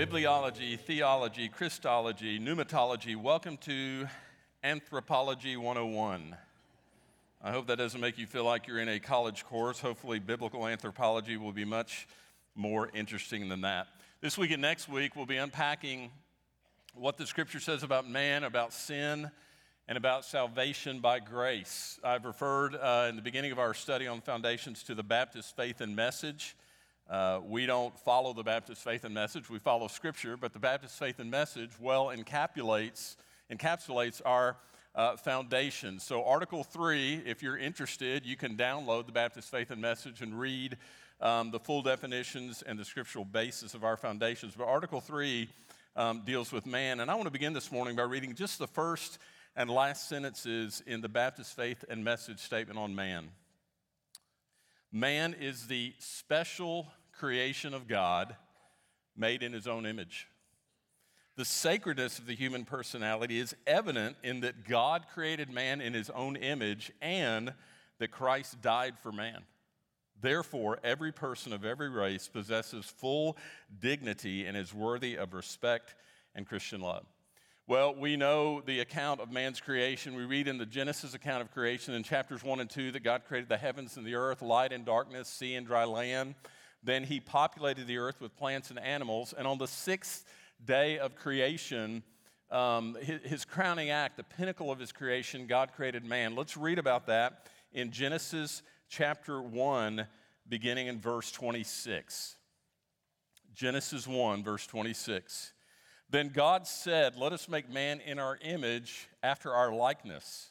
bibliology, theology, Christology, pneumatology. Welcome to Anthropology 101. I hope that doesn't make you feel like you're in a college course. Hopefully, biblical anthropology will be much more interesting than that. This week and next week, we'll be unpacking what the scripture says about man, about sin, and about salvation by grace. I've referred uh, in the beginning of our study on foundations to the Baptist faith and message. Uh, we don't follow the Baptist faith and message, we follow Scripture, but the Baptist faith and message well encapsulates, encapsulates our uh, foundation. So, Article 3, if you're interested, you can download the Baptist faith and message and read um, the full definitions and the scriptural basis of our foundations. But Article 3 um, deals with man. And I want to begin this morning by reading just the first and last sentences in the Baptist faith and message statement on man. Man is the special creation of God made in his own image. The sacredness of the human personality is evident in that God created man in his own image and that Christ died for man. Therefore, every person of every race possesses full dignity and is worthy of respect and Christian love. Well, we know the account of man's creation. We read in the Genesis account of creation in chapters 1 and 2 that God created the heavens and the earth, light and darkness, sea and dry land. Then he populated the earth with plants and animals. And on the sixth day of creation, um, his, his crowning act, the pinnacle of his creation, God created man. Let's read about that in Genesis chapter 1, beginning in verse 26. Genesis 1, verse 26. Then God said, Let us make man in our image after our likeness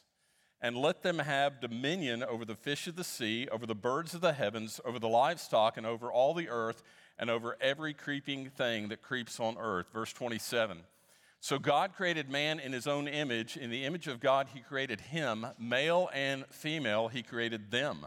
and let them have dominion over the fish of the sea, over the birds of the heavens, over the livestock, and over all the earth, and over every creeping thing that creeps on earth. Verse 27. So God created man in his own image. In the image of God, he created him. Male and female, he created them.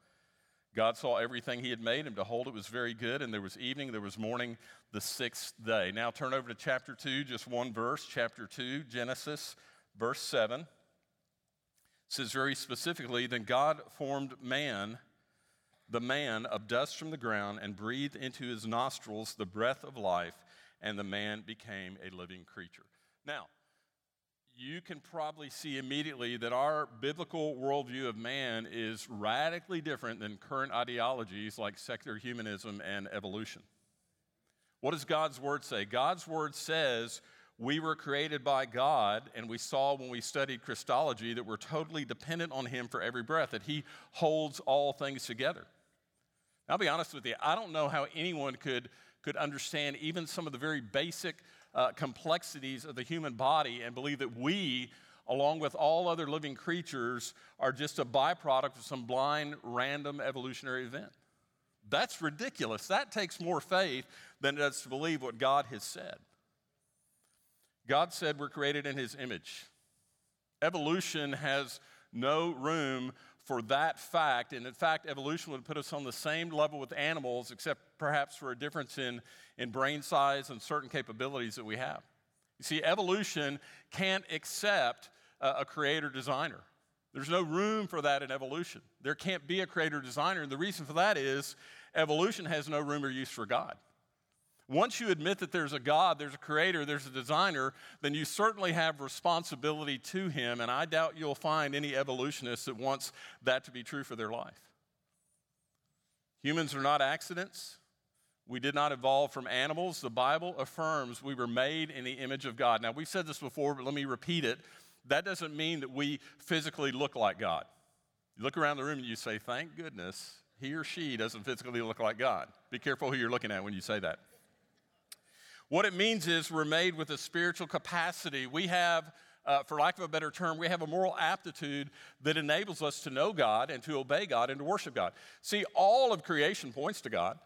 God saw everything he had made, and behold, it was very good. And there was evening, there was morning, the sixth day. Now turn over to chapter 2, just one verse, chapter 2, Genesis, verse 7 says very specifically, then God formed man, the man, of dust from the ground and breathed into his nostrils the breath of life, and the man became a living creature. Now, you can probably see immediately that our biblical worldview of man is radically different than current ideologies like secular humanism and evolution. What does God's word say? God's word says we were created by God, and we saw when we studied Christology that we're totally dependent on Him for every breath, that He holds all things together. I'll be honest with you, I don't know how anyone could, could understand even some of the very basic uh, complexities of the human body and believe that we, along with all other living creatures, are just a byproduct of some blind, random evolutionary event. That's ridiculous. That takes more faith than it does to believe what God has said. God said we're created in his image. Evolution has no room for that fact. And in fact, evolution would put us on the same level with animals, except perhaps for a difference in, in brain size and certain capabilities that we have. You see, evolution can't accept a, a creator designer. There's no room for that in evolution. There can't be a creator designer. And the reason for that is evolution has no room or use for God. Once you admit that there's a God, there's a creator, there's a designer, then you certainly have responsibility to him. And I doubt you'll find any evolutionist that wants that to be true for their life. Humans are not accidents. We did not evolve from animals. The Bible affirms we were made in the image of God. Now, we've said this before, but let me repeat it. That doesn't mean that we physically look like God. You look around the room and you say, Thank goodness he or she doesn't physically look like God. Be careful who you're looking at when you say that. What it means is we're made with a spiritual capacity. We have, uh, for lack of a better term, we have a moral aptitude that enables us to know God and to obey God and to worship God. See, all of creation points to God.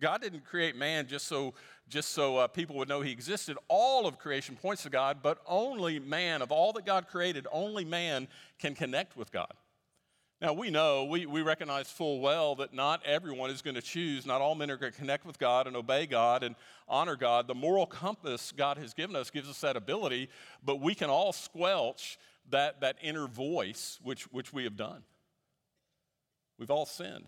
God didn't create man just so, just so uh, people would know he existed. All of creation points to God, but only man, of all that God created, only man can connect with God. Now, we know, we, we recognize full well that not everyone is going to choose, not all men are going to connect with God and obey God and honor God. The moral compass God has given us gives us that ability, but we can all squelch that, that inner voice, which, which we have done. We've all sinned.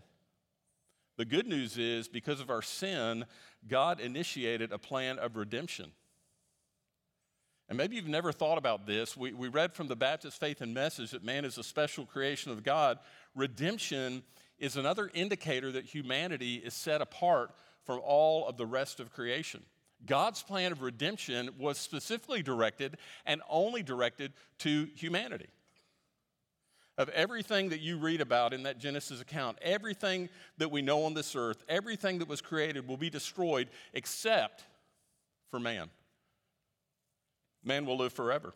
The good news is, because of our sin, God initiated a plan of redemption. And maybe you've never thought about this. We, we read from the Baptist Faith and Message that man is a special creation of God. Redemption is another indicator that humanity is set apart from all of the rest of creation. God's plan of redemption was specifically directed and only directed to humanity. Of everything that you read about in that Genesis account, everything that we know on this earth, everything that was created will be destroyed except for man man will live forever.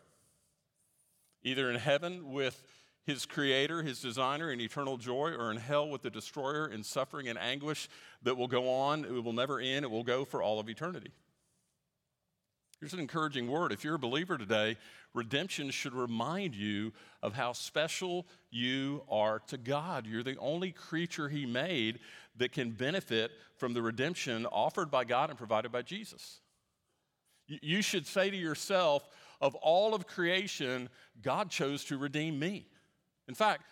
Either in heaven with his creator, his designer in eternal joy, or in hell with the destroyer in suffering and anguish that will go on. It will never end, it will go for all of eternity. Here's an encouraging word. If you're a believer today, redemption should remind you of how special you are to God. You're the only creature He made that can benefit from the redemption offered by God and provided by Jesus. You should say to yourself, of all of creation, God chose to redeem me. In fact,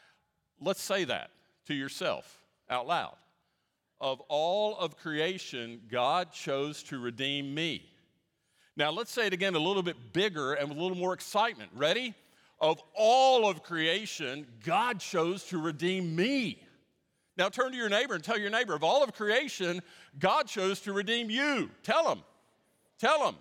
let's say that to yourself out loud. Of all of creation, God chose to redeem me. Now, let's say it again a little bit bigger and with a little more excitement. Ready? Of all of creation, God chose to redeem me. Now, turn to your neighbor and tell your neighbor, of all of creation, God chose to redeem you. Tell him. Tell him.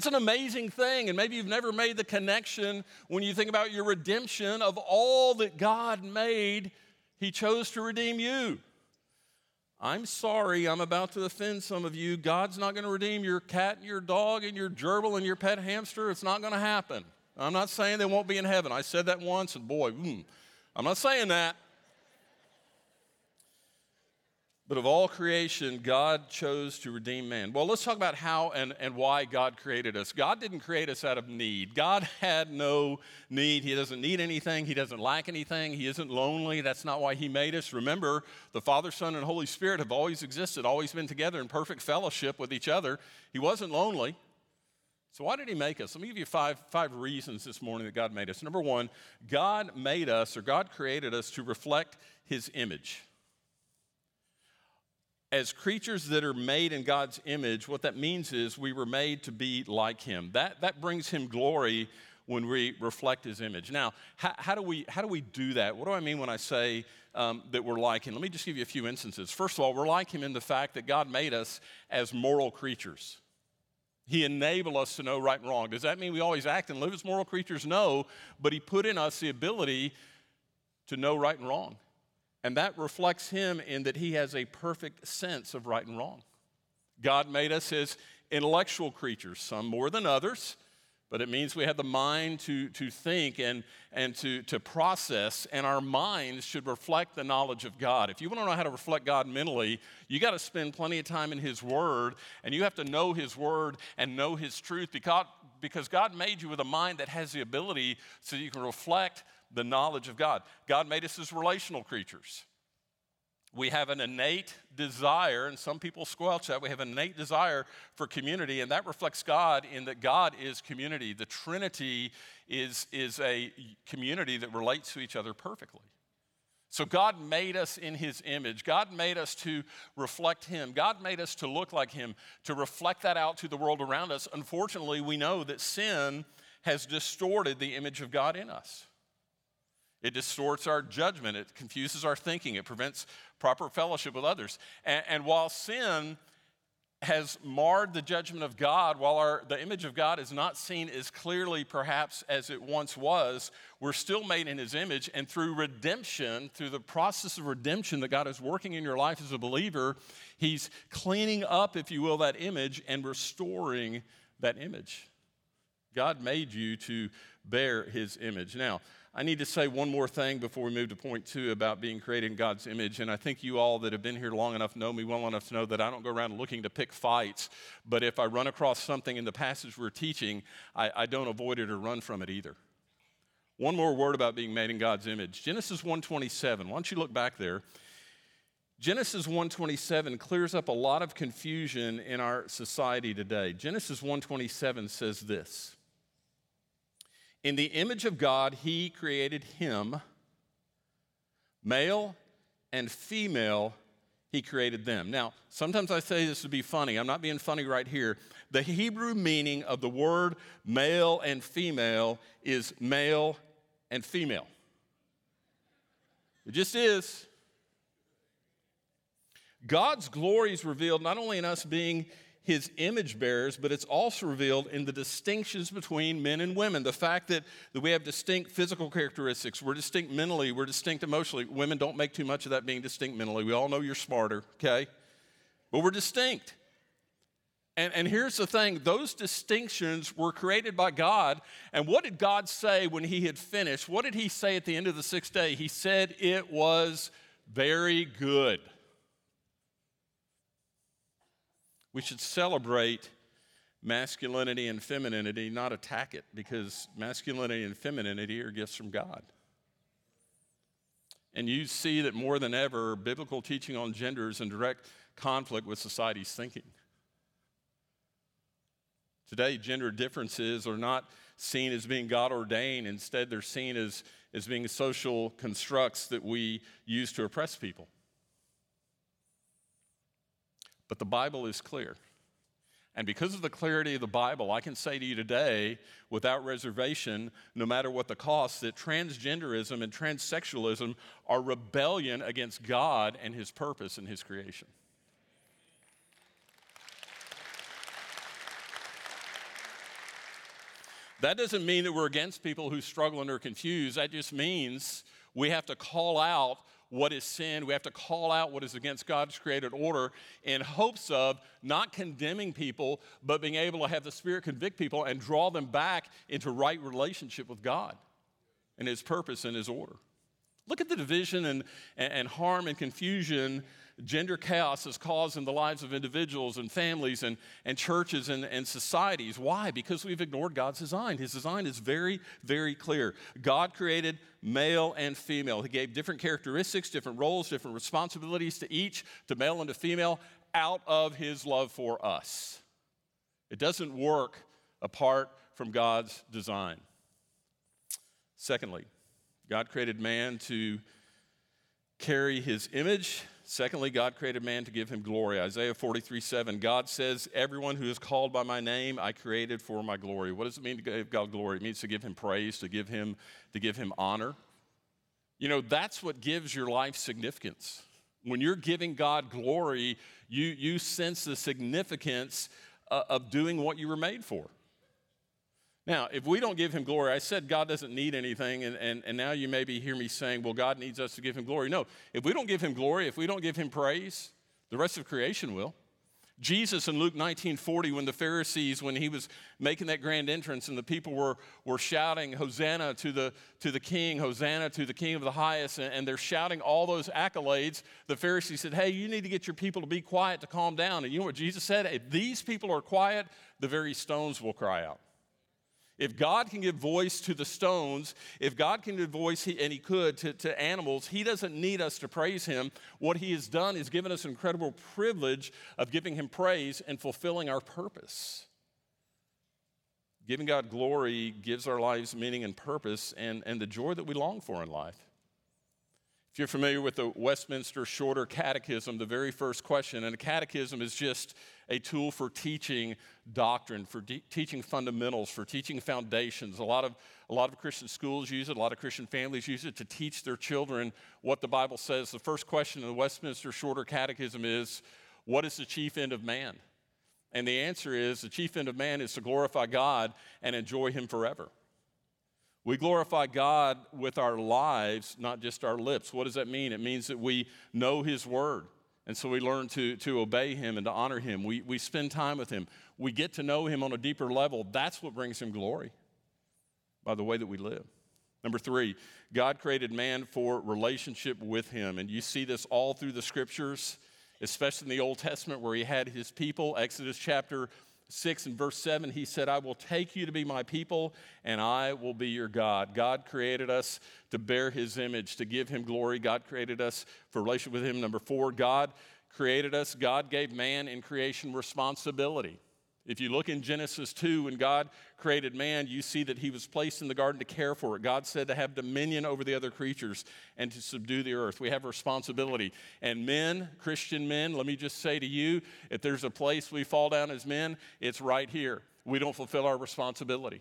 That's an amazing thing. And maybe you've never made the connection when you think about your redemption of all that God made, He chose to redeem you. I'm sorry, I'm about to offend some of you. God's not going to redeem your cat and your dog and your gerbil and your pet hamster. It's not going to happen. I'm not saying they won't be in heaven. I said that once, and boy, mm, I'm not saying that. But of all creation, God chose to redeem man. Well, let's talk about how and, and why God created us. God didn't create us out of need. God had no need. He doesn't need anything. He doesn't lack anything. He isn't lonely. That's not why He made us. Remember, the Father, Son, and Holy Spirit have always existed, always been together in perfect fellowship with each other. He wasn't lonely. So, why did He make us? Let me give you five, five reasons this morning that God made us. Number one, God made us, or God created us to reflect His image as creatures that are made in God's image, what that means is we were made to be like Him. That, that brings Him glory when we reflect His image. Now, how, how do, we, how do we do that? What do I mean when I say um, that we're like Him? Let me just give you a few instances. First of all, we're like Him in the fact that God made us as moral creatures. He enabled us to know right and wrong. Does that mean we always act and live as moral creatures? No, but He put in us the ability to know right and wrong. And that reflects him in that he has a perfect sense of right and wrong. God made us as intellectual creatures, some more than others, but it means we have the mind to, to think and, and to, to process, and our minds should reflect the knowledge of God. If you want to know how to reflect God mentally, you got to spend plenty of time in His Word, and you have to know His Word and know His truth because, because God made you with a mind that has the ability so you can reflect the knowledge of God. God made us as relational creatures. We have an innate desire, and some people squelch that. We have an innate desire for community, and that reflects God in that God is community. The Trinity is, is a community that relates to each other perfectly. So, God made us in His image. God made us to reflect Him. God made us to look like Him, to reflect that out to the world around us. Unfortunately, we know that sin has distorted the image of God in us. It distorts our judgment. It confuses our thinking. It prevents proper fellowship with others. And, and while sin has marred the judgment of God, while our, the image of God is not seen as clearly perhaps as it once was, we're still made in His image. And through redemption, through the process of redemption that God is working in your life as a believer, He's cleaning up, if you will, that image and restoring that image. God made you to bear His image. Now, I need to say one more thing before we move to point two about being created in God's image. And I think you all that have been here long enough know me well enough to know that I don't go around looking to pick fights. But if I run across something in the passage we're teaching, I, I don't avoid it or run from it either. One more word about being made in God's image. Genesis 127. Why don't you look back there? Genesis 127 clears up a lot of confusion in our society today. Genesis 127 says this. In the image of God, he created him. Male and female, he created them. Now, sometimes I say this to be funny. I'm not being funny right here. The Hebrew meaning of the word male and female is male and female. It just is. God's glory is revealed not only in us being his image bearers, but it's also revealed in the distinctions between men and women. The fact that, that we have distinct physical characteristics, we're distinct mentally, we're distinct emotionally. Women don't make too much of that being distinct mentally. We all know you're smarter, okay? But we're distinct. And, and here's the thing those distinctions were created by God. And what did God say when He had finished? What did He say at the end of the sixth day? He said it was very good. We should celebrate masculinity and femininity, not attack it, because masculinity and femininity are gifts from God. And you see that more than ever, biblical teaching on gender is in direct conflict with society's thinking. Today, gender differences are not seen as being God ordained. Instead, they're seen as, as being social constructs that we use to oppress people. But the Bible is clear. And because of the clarity of the Bible, I can say to you today, without reservation, no matter what the cost, that transgenderism and transsexualism are rebellion against God and His purpose in His creation. That doesn't mean that we're against people who struggle and are confused. That just means we have to call out what is sin. We have to call out what is against God's created order in hopes of not condemning people, but being able to have the Spirit convict people and draw them back into right relationship with God and His purpose and His order. Look at the division and, and harm and confusion gender chaos is caused in the lives of individuals and families and, and churches and, and societies. Why? Because we've ignored God's design. His design is very, very clear. God created male and female. He gave different characteristics, different roles, different responsibilities to each, to male and to female, out of His love for us. It doesn't work apart from God's design. Secondly, God created man to carry his image Secondly, God created man to give him glory. Isaiah 43 7, God says, Everyone who is called by my name, I created for my glory. What does it mean to give God glory? It means to give him praise, to give him, to give him honor. You know, that's what gives your life significance. When you're giving God glory, you, you sense the significance uh, of doing what you were made for. Now, if we don't give him glory, I said God doesn't need anything, and, and, and now you maybe hear me saying, well, God needs us to give him glory. No, if we don't give him glory, if we don't give him praise, the rest of creation will. Jesus in Luke 19 40, when the Pharisees, when he was making that grand entrance and the people were, were shouting, Hosanna to the, to the King, Hosanna to the King of the highest, and, and they're shouting all those accolades, the Pharisees said, Hey, you need to get your people to be quiet, to calm down. And you know what Jesus said? If these people are quiet, the very stones will cry out. If God can give voice to the stones, if God can give voice, and He could, to, to animals, He doesn't need us to praise Him. What He has done is given us incredible privilege of giving Him praise and fulfilling our purpose. Giving God glory gives our lives meaning and purpose and, and the joy that we long for in life. If you're familiar with the Westminster Shorter Catechism, the very first question, and a catechism is just a tool for teaching doctrine, for de- teaching fundamentals, for teaching foundations. A lot, of, a lot of Christian schools use it, a lot of Christian families use it to teach their children what the Bible says. The first question in the Westminster Shorter Catechism is What is the chief end of man? And the answer is the chief end of man is to glorify God and enjoy Him forever. We glorify God with our lives, not just our lips. What does that mean? It means that we know His Word. And so we learn to, to obey him and to honor him. We, we spend time with him. We get to know him on a deeper level. That's what brings him glory by the way that we live. Number three, God created man for relationship with him. And you see this all through the scriptures, especially in the Old Testament where he had his people. Exodus chapter 6 and verse 7, he said, I will take you to be my people and I will be your God. God created us to bear his image, to give him glory. God created us for relationship with him. Number four, God created us. God gave man in creation responsibility. If you look in Genesis 2, when God created man, you see that he was placed in the garden to care for it. God said to have dominion over the other creatures and to subdue the earth. We have a responsibility. And men, Christian men, let me just say to you if there's a place we fall down as men, it's right here. We don't fulfill our responsibility.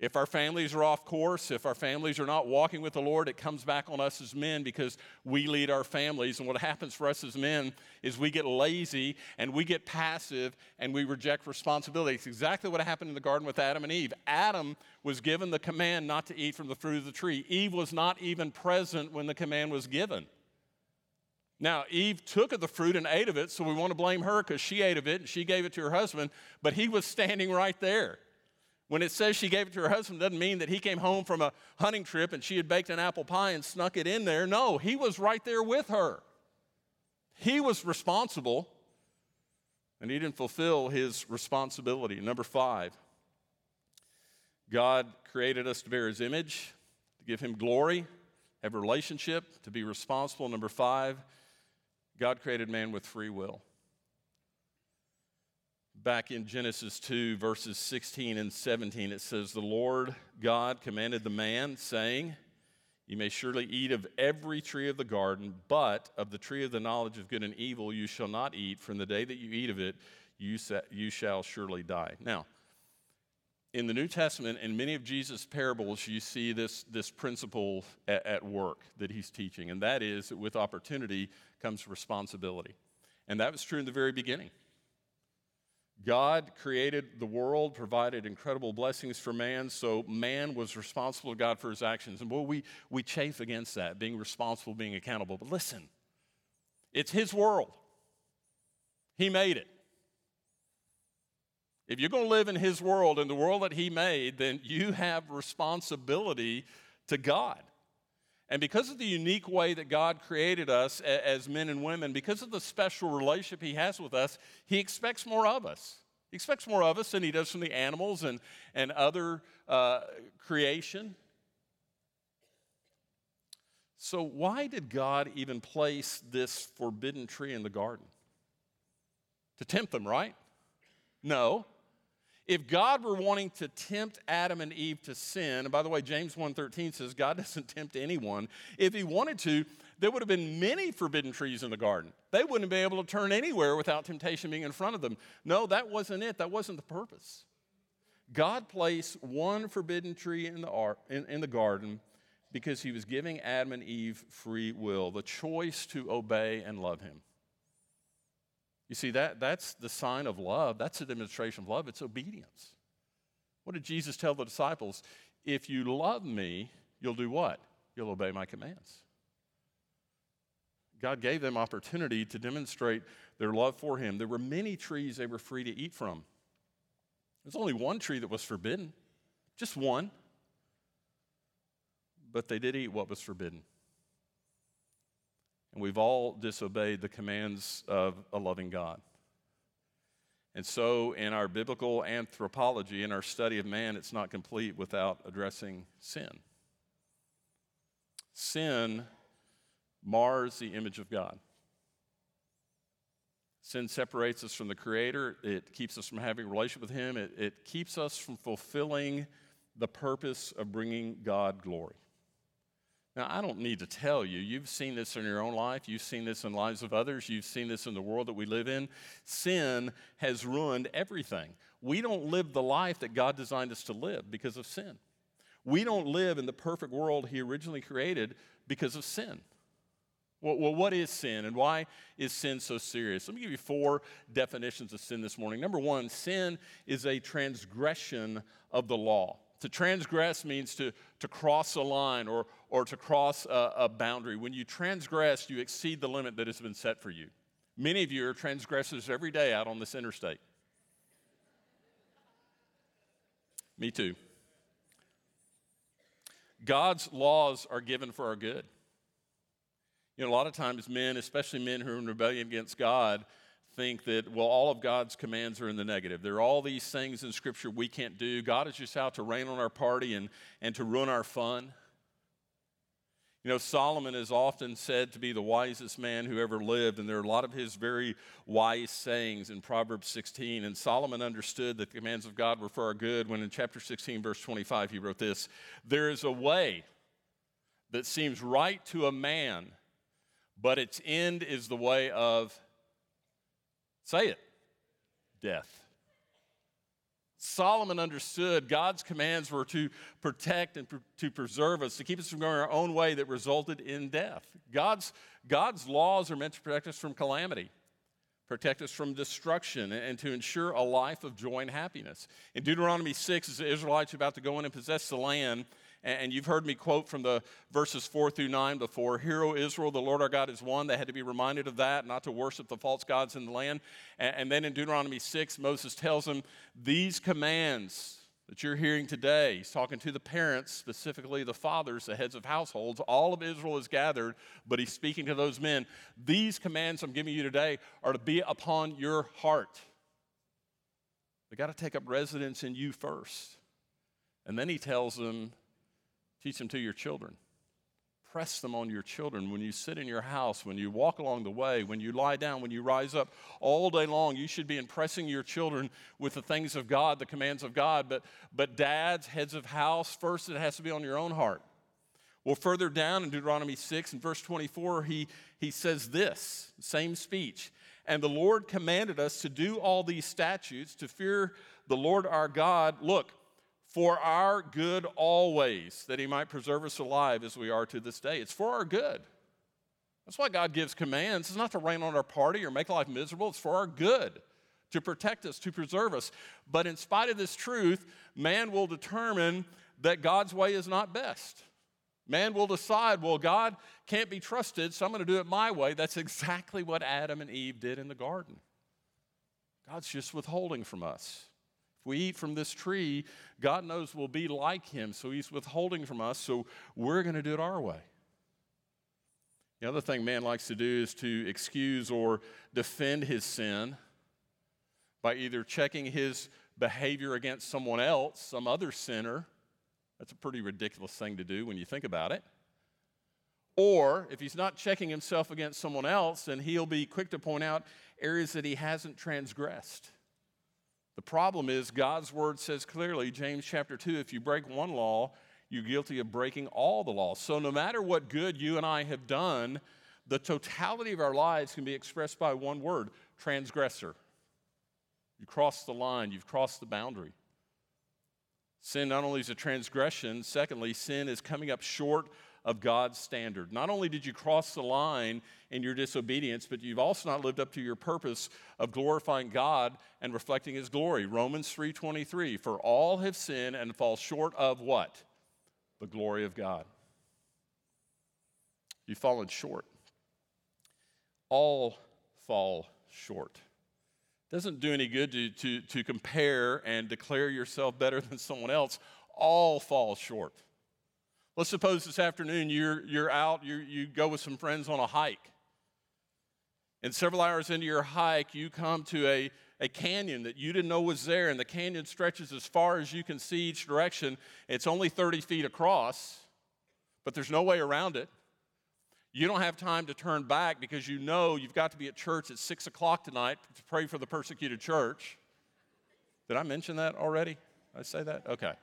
If our families are off course, if our families are not walking with the Lord, it comes back on us as men because we lead our families. And what happens for us as men is we get lazy and we get passive and we reject responsibility. It's exactly what happened in the garden with Adam and Eve. Adam was given the command not to eat from the fruit of the tree, Eve was not even present when the command was given. Now, Eve took of the fruit and ate of it, so we want to blame her because she ate of it and she gave it to her husband, but he was standing right there. When it says she gave it to her husband, doesn't mean that he came home from a hunting trip and she had baked an apple pie and snuck it in there. No, he was right there with her. He was responsible, and he didn't fulfill his responsibility. Number five, God created us to bear his image, to give him glory, have a relationship, to be responsible. Number five, God created man with free will back in Genesis 2, verses 16 and 17, it says, The Lord God commanded the man, saying, You may surely eat of every tree of the garden, but of the tree of the knowledge of good and evil you shall not eat. From the day that you eat of it, you, sa- you shall surely die. Now, in the New Testament, in many of Jesus' parables, you see this, this principle at, at work that he's teaching, and that is that with opportunity comes responsibility. And that was true in the very beginning. God created the world, provided incredible blessings for man, so man was responsible to God for his actions. And boy, we, we chafe against that, being responsible, being accountable. But listen, it's his world, he made it. If you're going to live in his world, in the world that he made, then you have responsibility to God. And because of the unique way that God created us as men and women, because of the special relationship He has with us, He expects more of us. He expects more of us than He does from the animals and, and other uh, creation. So, why did God even place this forbidden tree in the garden? To tempt them, right? No. If God were wanting to tempt Adam and Eve to sin, and by the way, James 1:13 says God doesn't tempt anyone. If he wanted to, there would have been many forbidden trees in the garden. They wouldn't be able to turn anywhere without temptation being in front of them. No, that wasn't it. That wasn't the purpose. God placed one forbidden tree in the, ar- in, in the garden because he was giving Adam and Eve free will, the choice to obey and love him. You see, that, that's the sign of love. That's a demonstration of love. It's obedience. What did Jesus tell the disciples? If you love me, you'll do what? You'll obey my commands. God gave them opportunity to demonstrate their love for him. There were many trees they were free to eat from. There's only one tree that was forbidden, just one. But they did eat what was forbidden. And we've all disobeyed the commands of a loving God. And so, in our biblical anthropology, in our study of man, it's not complete without addressing sin. Sin mars the image of God. Sin separates us from the Creator, it keeps us from having a relationship with Him, it, it keeps us from fulfilling the purpose of bringing God glory. Now, I don't need to tell you, you've seen this in your own life, you've seen this in lives of others, you've seen this in the world that we live in. Sin has ruined everything. We don't live the life that God designed us to live because of sin. We don't live in the perfect world He originally created because of sin. Well, what is sin and why is sin so serious? Let me give you four definitions of sin this morning. Number one, sin is a transgression of the law. To transgress means to, to cross a line or, or to cross a, a boundary. When you transgress, you exceed the limit that has been set for you. Many of you are transgressors every day out on this interstate. Me too. God's laws are given for our good. You know, a lot of times men, especially men who are in rebellion against God, think that, well, all of God's commands are in the negative. There are all these things in Scripture we can't do. God is just out to rain on our party and, and to ruin our fun. You know, Solomon is often said to be the wisest man who ever lived, and there are a lot of his very wise sayings in Proverbs 16. And Solomon understood that the commands of God were for our good when in chapter 16, verse 25, he wrote this There is a way that seems right to a man, but its end is the way of Say it death. Solomon understood God's commands were to protect and to preserve us, to keep us from going our own way that resulted in death. God's, God's laws are meant to protect us from calamity, protect us from destruction, and to ensure a life of joy and happiness. In Deuteronomy 6, as the Israelites are about to go in and possess the land, and you've heard me quote from the verses 4 through 9 before Hear, O Israel, the Lord our God is one. They had to be reminded of that, not to worship the false gods in the land. And then in Deuteronomy 6, Moses tells them, These commands that you're hearing today, he's talking to the parents, specifically the fathers, the heads of households. All of Israel is gathered, but he's speaking to those men. These commands I'm giving you today are to be upon your heart. They got to take up residence in you first. And then he tells them, Teach them to your children. Press them on your children when you sit in your house, when you walk along the way, when you lie down, when you rise up. All day long, you should be impressing your children with the things of God, the commands of God. But, but dads, heads of house, first it has to be on your own heart. Well, further down in Deuteronomy 6 and verse 24, he, he says this same speech. And the Lord commanded us to do all these statutes, to fear the Lord our God. Look, for our good always, that he might preserve us alive as we are to this day. It's for our good. That's why God gives commands. It's not to rain on our party or make life miserable, it's for our good, to protect us, to preserve us. But in spite of this truth, man will determine that God's way is not best. Man will decide, well, God can't be trusted, so I'm going to do it my way. That's exactly what Adam and Eve did in the garden. God's just withholding from us we eat from this tree, God knows we'll be like him. So he's withholding from us, so we're going to do it our way. The other thing man likes to do is to excuse or defend his sin by either checking his behavior against someone else, some other sinner. That's a pretty ridiculous thing to do when you think about it. Or if he's not checking himself against someone else, then he'll be quick to point out areas that he hasn't transgressed. The problem is, God's word says clearly, James chapter 2, if you break one law, you're guilty of breaking all the laws. So, no matter what good you and I have done, the totality of our lives can be expressed by one word transgressor. You crossed the line, you've crossed the boundary. Sin not only is a transgression, secondly, sin is coming up short of God's standard. Not only did you cross the line in your disobedience, but you've also not lived up to your purpose of glorifying God and reflecting his glory. Romans 3:23, for all have sinned and fall short of what? The glory of God. You've fallen short. All fall short. Doesn't do any good to, to, to compare and declare yourself better than someone else. All fall short. Let's suppose this afternoon you're, you're out, you you go with some friends on a hike. And several hours into your hike, you come to a, a canyon that you didn't know was there, and the canyon stretches as far as you can see each direction. It's only 30 feet across, but there's no way around it. You don't have time to turn back because you know you've got to be at church at 6 o'clock tonight to pray for the persecuted church. Did I mention that already? Did I say that? Okay.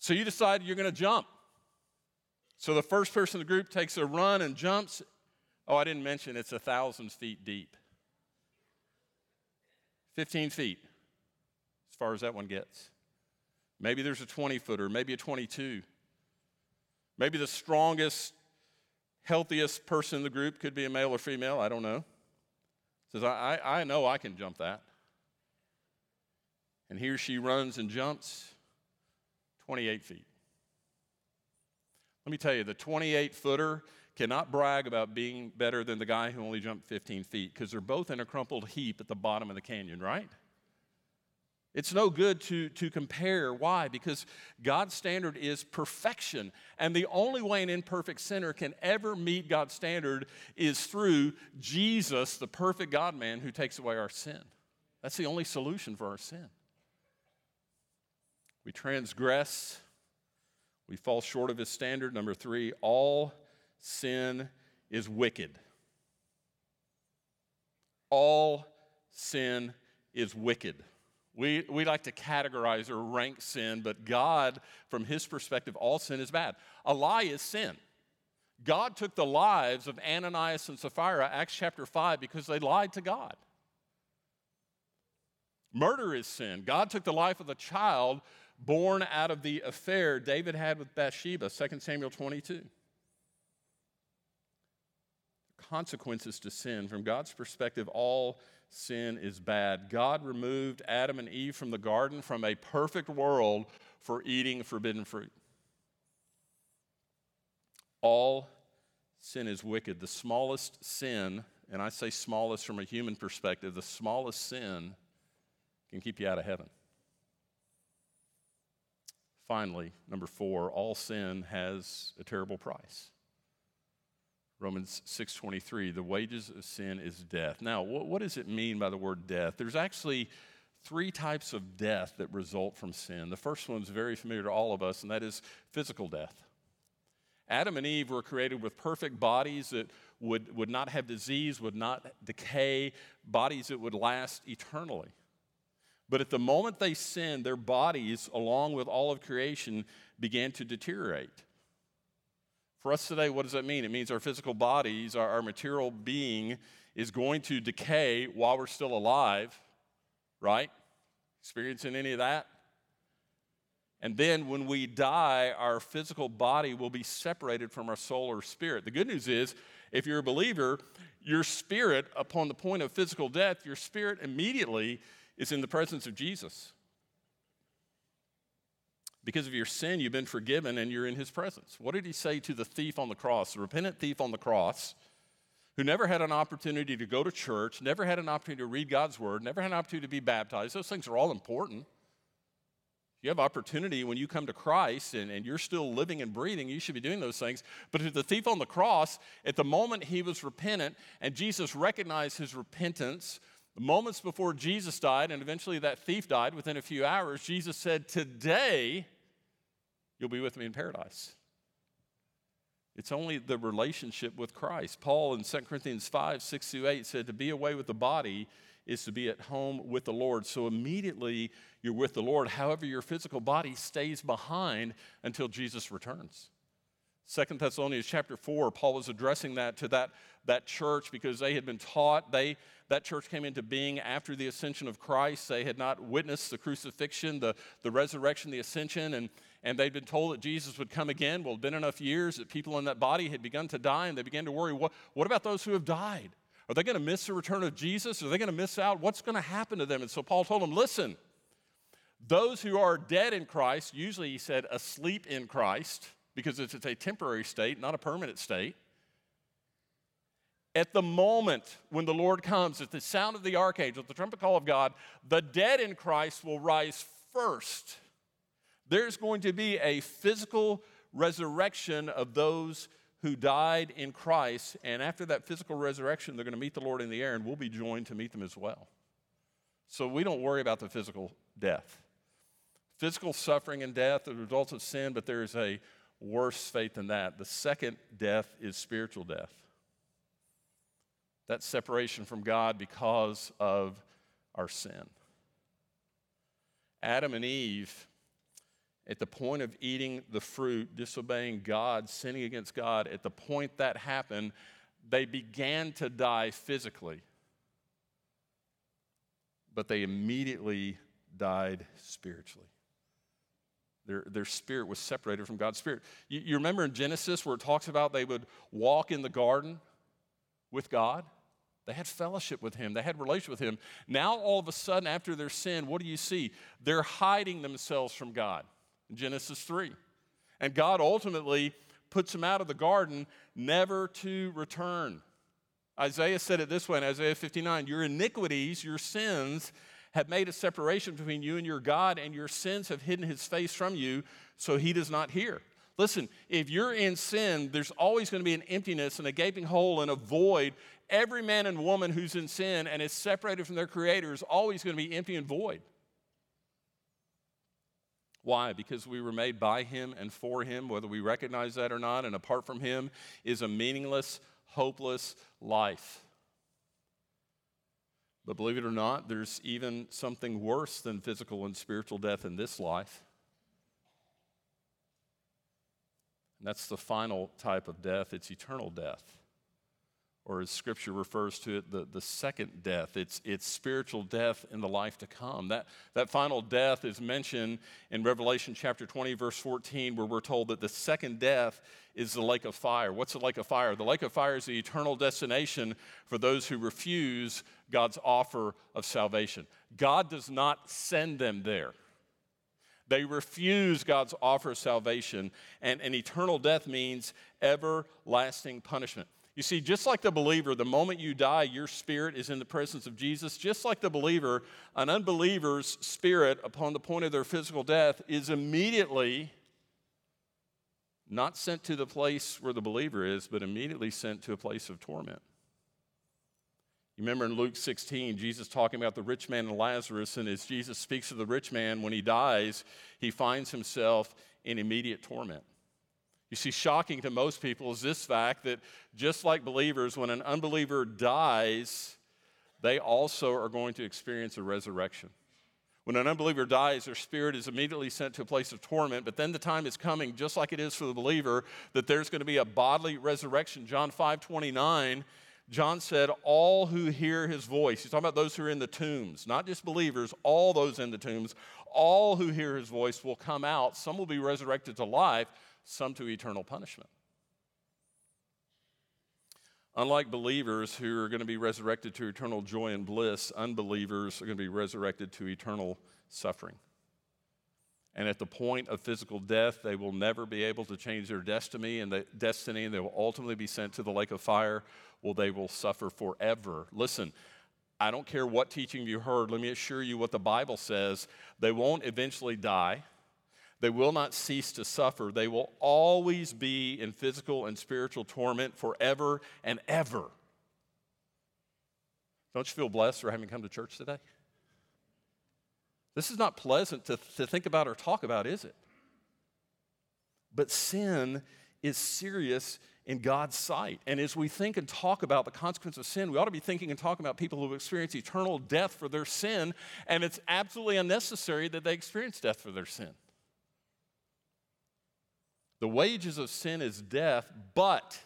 So you decide you're going to jump. So the first person in the group takes a run and jumps. Oh, I didn't mention it's a thousand feet deep. 15 feet, as far as that one gets. Maybe there's a 20 footer, maybe a 22. Maybe the strongest, healthiest person in the group could be a male or female, I don't know. Says, I, I, I know I can jump that. And he or she runs and jumps. 28 feet. Let me tell you, the 28 footer cannot brag about being better than the guy who only jumped 15 feet because they're both in a crumpled heap at the bottom of the canyon, right? It's no good to, to compare. Why? Because God's standard is perfection. And the only way an imperfect sinner can ever meet God's standard is through Jesus, the perfect God man who takes away our sin. That's the only solution for our sin. We transgress, we fall short of his standard. Number three, all sin is wicked. All sin is wicked. We, we like to categorize or rank sin, but God, from his perspective, all sin is bad. A lie is sin. God took the lives of Ananias and Sapphira, Acts chapter 5, because they lied to God. Murder is sin. God took the life of a child born out of the affair David had with Bathsheba, 2 Samuel 22. Consequences to sin. From God's perspective, all sin is bad. God removed Adam and Eve from the garden from a perfect world for eating forbidden fruit. All sin is wicked. The smallest sin, and I say smallest from a human perspective, the smallest sin can keep you out of heaven. Finally, number four, all sin has a terrible price. Romans 6:23, the wages of sin is death. Now, what, what does it mean by the word death? There's actually three types of death that result from sin. The first one's very familiar to all of us, and that is physical death. Adam and Eve were created with perfect bodies that would, would not have disease, would not decay, bodies that would last eternally. But at the moment they sinned, their bodies, along with all of creation, began to deteriorate. For us today, what does that mean? It means our physical bodies, our, our material being, is going to decay while we're still alive, right? Experiencing any of that? And then when we die, our physical body will be separated from our soul or spirit. The good news is, if you're a believer, your spirit, upon the point of physical death, your spirit immediately is in the presence of Jesus. Because of your sin, you've been forgiven and you're in his presence. What did he say to the thief on the cross, the repentant thief on the cross, who never had an opportunity to go to church, never had an opportunity to read God's word, never had an opportunity to be baptized? Those things are all important. You have opportunity when you come to Christ and, and you're still living and breathing, you should be doing those things. But to the thief on the cross, at the moment he was repentant and Jesus recognized his repentance, moments before Jesus died, and eventually that thief died within a few hours, Jesus said, Today you'll be with me in paradise. It's only the relationship with Christ. Paul in 2 Corinthians 5 6 through 8 said, To be away with the body is to be at home with the Lord. So immediately you're with the Lord. However, your physical body stays behind until Jesus returns. Second Thessalonians chapter 4, Paul was addressing that to that, that church because they had been taught, they, that church came into being after the ascension of Christ. They had not witnessed the crucifixion, the, the resurrection, the ascension, and, and they'd been told that Jesus would come again. Well, it had been enough years that people in that body had begun to die, and they began to worry what, what about those who have died? Are they going to miss the return of Jesus? Are they going to miss out? What's going to happen to them? And so Paul told them, listen, those who are dead in Christ, usually he said asleep in Christ, because it's, a temporary state, not a permanent state. At the moment when the Lord comes, at the sound of the archangel, the trumpet call of God, the dead in Christ will rise first. There's going to be a physical resurrection of those who died in Christ, and after that physical resurrection, they're going to meet the Lord in the air, and we'll be joined to meet them as well. So we don't worry about the physical death. Physical suffering and death are the results of sin, but there is a worse fate than that. The second death is spiritual death. That separation from God because of our sin. Adam and Eve, at the point of eating the fruit, disobeying God, sinning against God, at the point that happened, they began to die physically. But they immediately died spiritually. Their, their spirit was separated from God's spirit. You, you remember in Genesis where it talks about they would walk in the garden with God? They had fellowship with Him, they had relationship with Him. Now, all of a sudden, after their sin, what do you see? They're hiding themselves from God Genesis 3. And God ultimately puts them out of the garden, never to return. Isaiah said it this way in Isaiah 59 Your iniquities, your sins, have made a separation between you and your God, and your sins have hidden his face from you, so he does not hear. Listen, if you're in sin, there's always going to be an emptiness and a gaping hole and a void. Every man and woman who's in sin and is separated from their creator is always going to be empty and void. Why? Because we were made by him and for him, whether we recognize that or not, and apart from him is a meaningless, hopeless life. But believe it or not, there's even something worse than physical and spiritual death in this life. And that's the final type of death, it's eternal death. Or as scripture refers to it, the, the second death. It's, it's spiritual death in the life to come. That, that final death is mentioned in Revelation chapter 20, verse 14, where we're told that the second death is the lake of fire. What's the lake of fire? The lake of fire is the eternal destination for those who refuse God's offer of salvation. God does not send them there. They refuse God's offer of salvation, and, and eternal death means everlasting punishment. You see, just like the believer, the moment you die, your spirit is in the presence of Jesus. Just like the believer, an unbeliever's spirit, upon the point of their physical death, is immediately not sent to the place where the believer is, but immediately sent to a place of torment. You remember in Luke 16, Jesus talking about the rich man and Lazarus, and as Jesus speaks to the rich man, when he dies, he finds himself in immediate torment. You see, shocking to most people is this fact that just like believers, when an unbeliever dies, they also are going to experience a resurrection. When an unbeliever dies, their spirit is immediately sent to a place of torment, but then the time is coming, just like it is for the believer, that there's going to be a bodily resurrection. John 5 29 John said, All who hear his voice, he's talking about those who are in the tombs, not just believers, all those in the tombs, all who hear his voice will come out. Some will be resurrected to life, some to eternal punishment. Unlike believers who are going to be resurrected to eternal joy and bliss, unbelievers are going to be resurrected to eternal suffering. And at the point of physical death, they will never be able to change their destiny, and the destiny, and they will ultimately be sent to the lake of fire well, they will suffer forever. Listen, I don't care what teaching you heard, let me assure you what the Bible says. They won't eventually die. They will not cease to suffer. They will always be in physical and spiritual torment forever and ever. Don't you feel blessed for having come to church today? This is not pleasant to, to think about or talk about, is it? But sin is serious in God's sight. And as we think and talk about the consequence of sin, we ought to be thinking and talking about people who experience eternal death for their sin, and it's absolutely unnecessary that they experience death for their sin. The wages of sin is death, but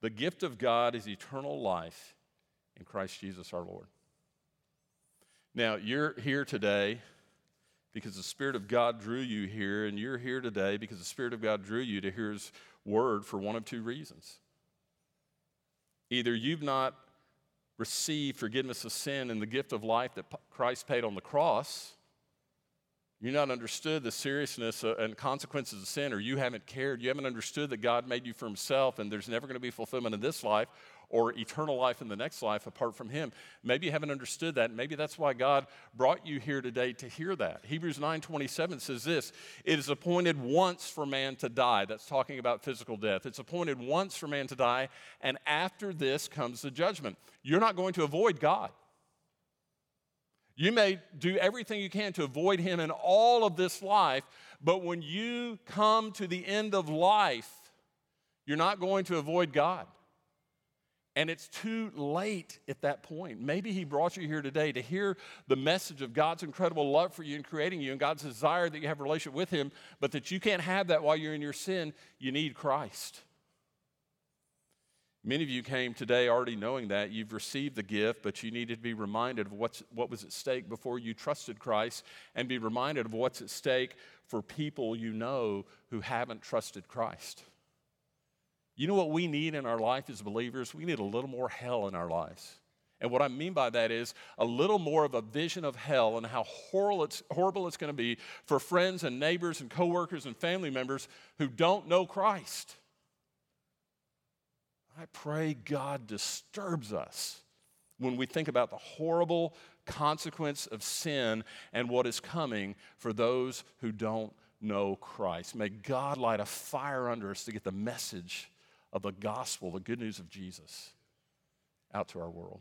the gift of God is eternal life in Christ Jesus our Lord. Now, you're here today because the Spirit of God drew you here, and you're here today because the Spirit of God drew you to hear His word for one of two reasons. Either you've not received forgiveness of sin and the gift of life that Christ paid on the cross, you've not understood the seriousness uh, and consequences of sin, or you haven't cared, you haven't understood that God made you for Himself and there's never going to be fulfillment in this life, or eternal life in the next life apart from Him. Maybe you haven't understood that. Maybe that's why God brought you here today to hear that. Hebrews 9:27 says this: "It is appointed once for man to die." That's talking about physical death. It's appointed once for man to die, and after this comes the judgment. You're not going to avoid God. You may do everything you can to avoid Him in all of this life, but when you come to the end of life, you're not going to avoid God. And it's too late at that point. Maybe He brought you here today to hear the message of God's incredible love for you and creating you and God's desire that you have a relationship with Him, but that you can't have that while you're in your sin. You need Christ. Many of you came today already knowing that. You've received the gift, but you needed to be reminded of what's, what was at stake before you trusted Christ and be reminded of what's at stake for people you know who haven't trusted Christ. You know what we need in our life as believers? We need a little more hell in our lives. And what I mean by that is a little more of a vision of hell and how horrible it's, horrible it's going to be for friends and neighbors and coworkers and family members who don't know Christ. I pray God disturbs us when we think about the horrible consequence of sin and what is coming for those who don't know Christ. May God light a fire under us to get the message of the gospel, the good news of Jesus, out to our world.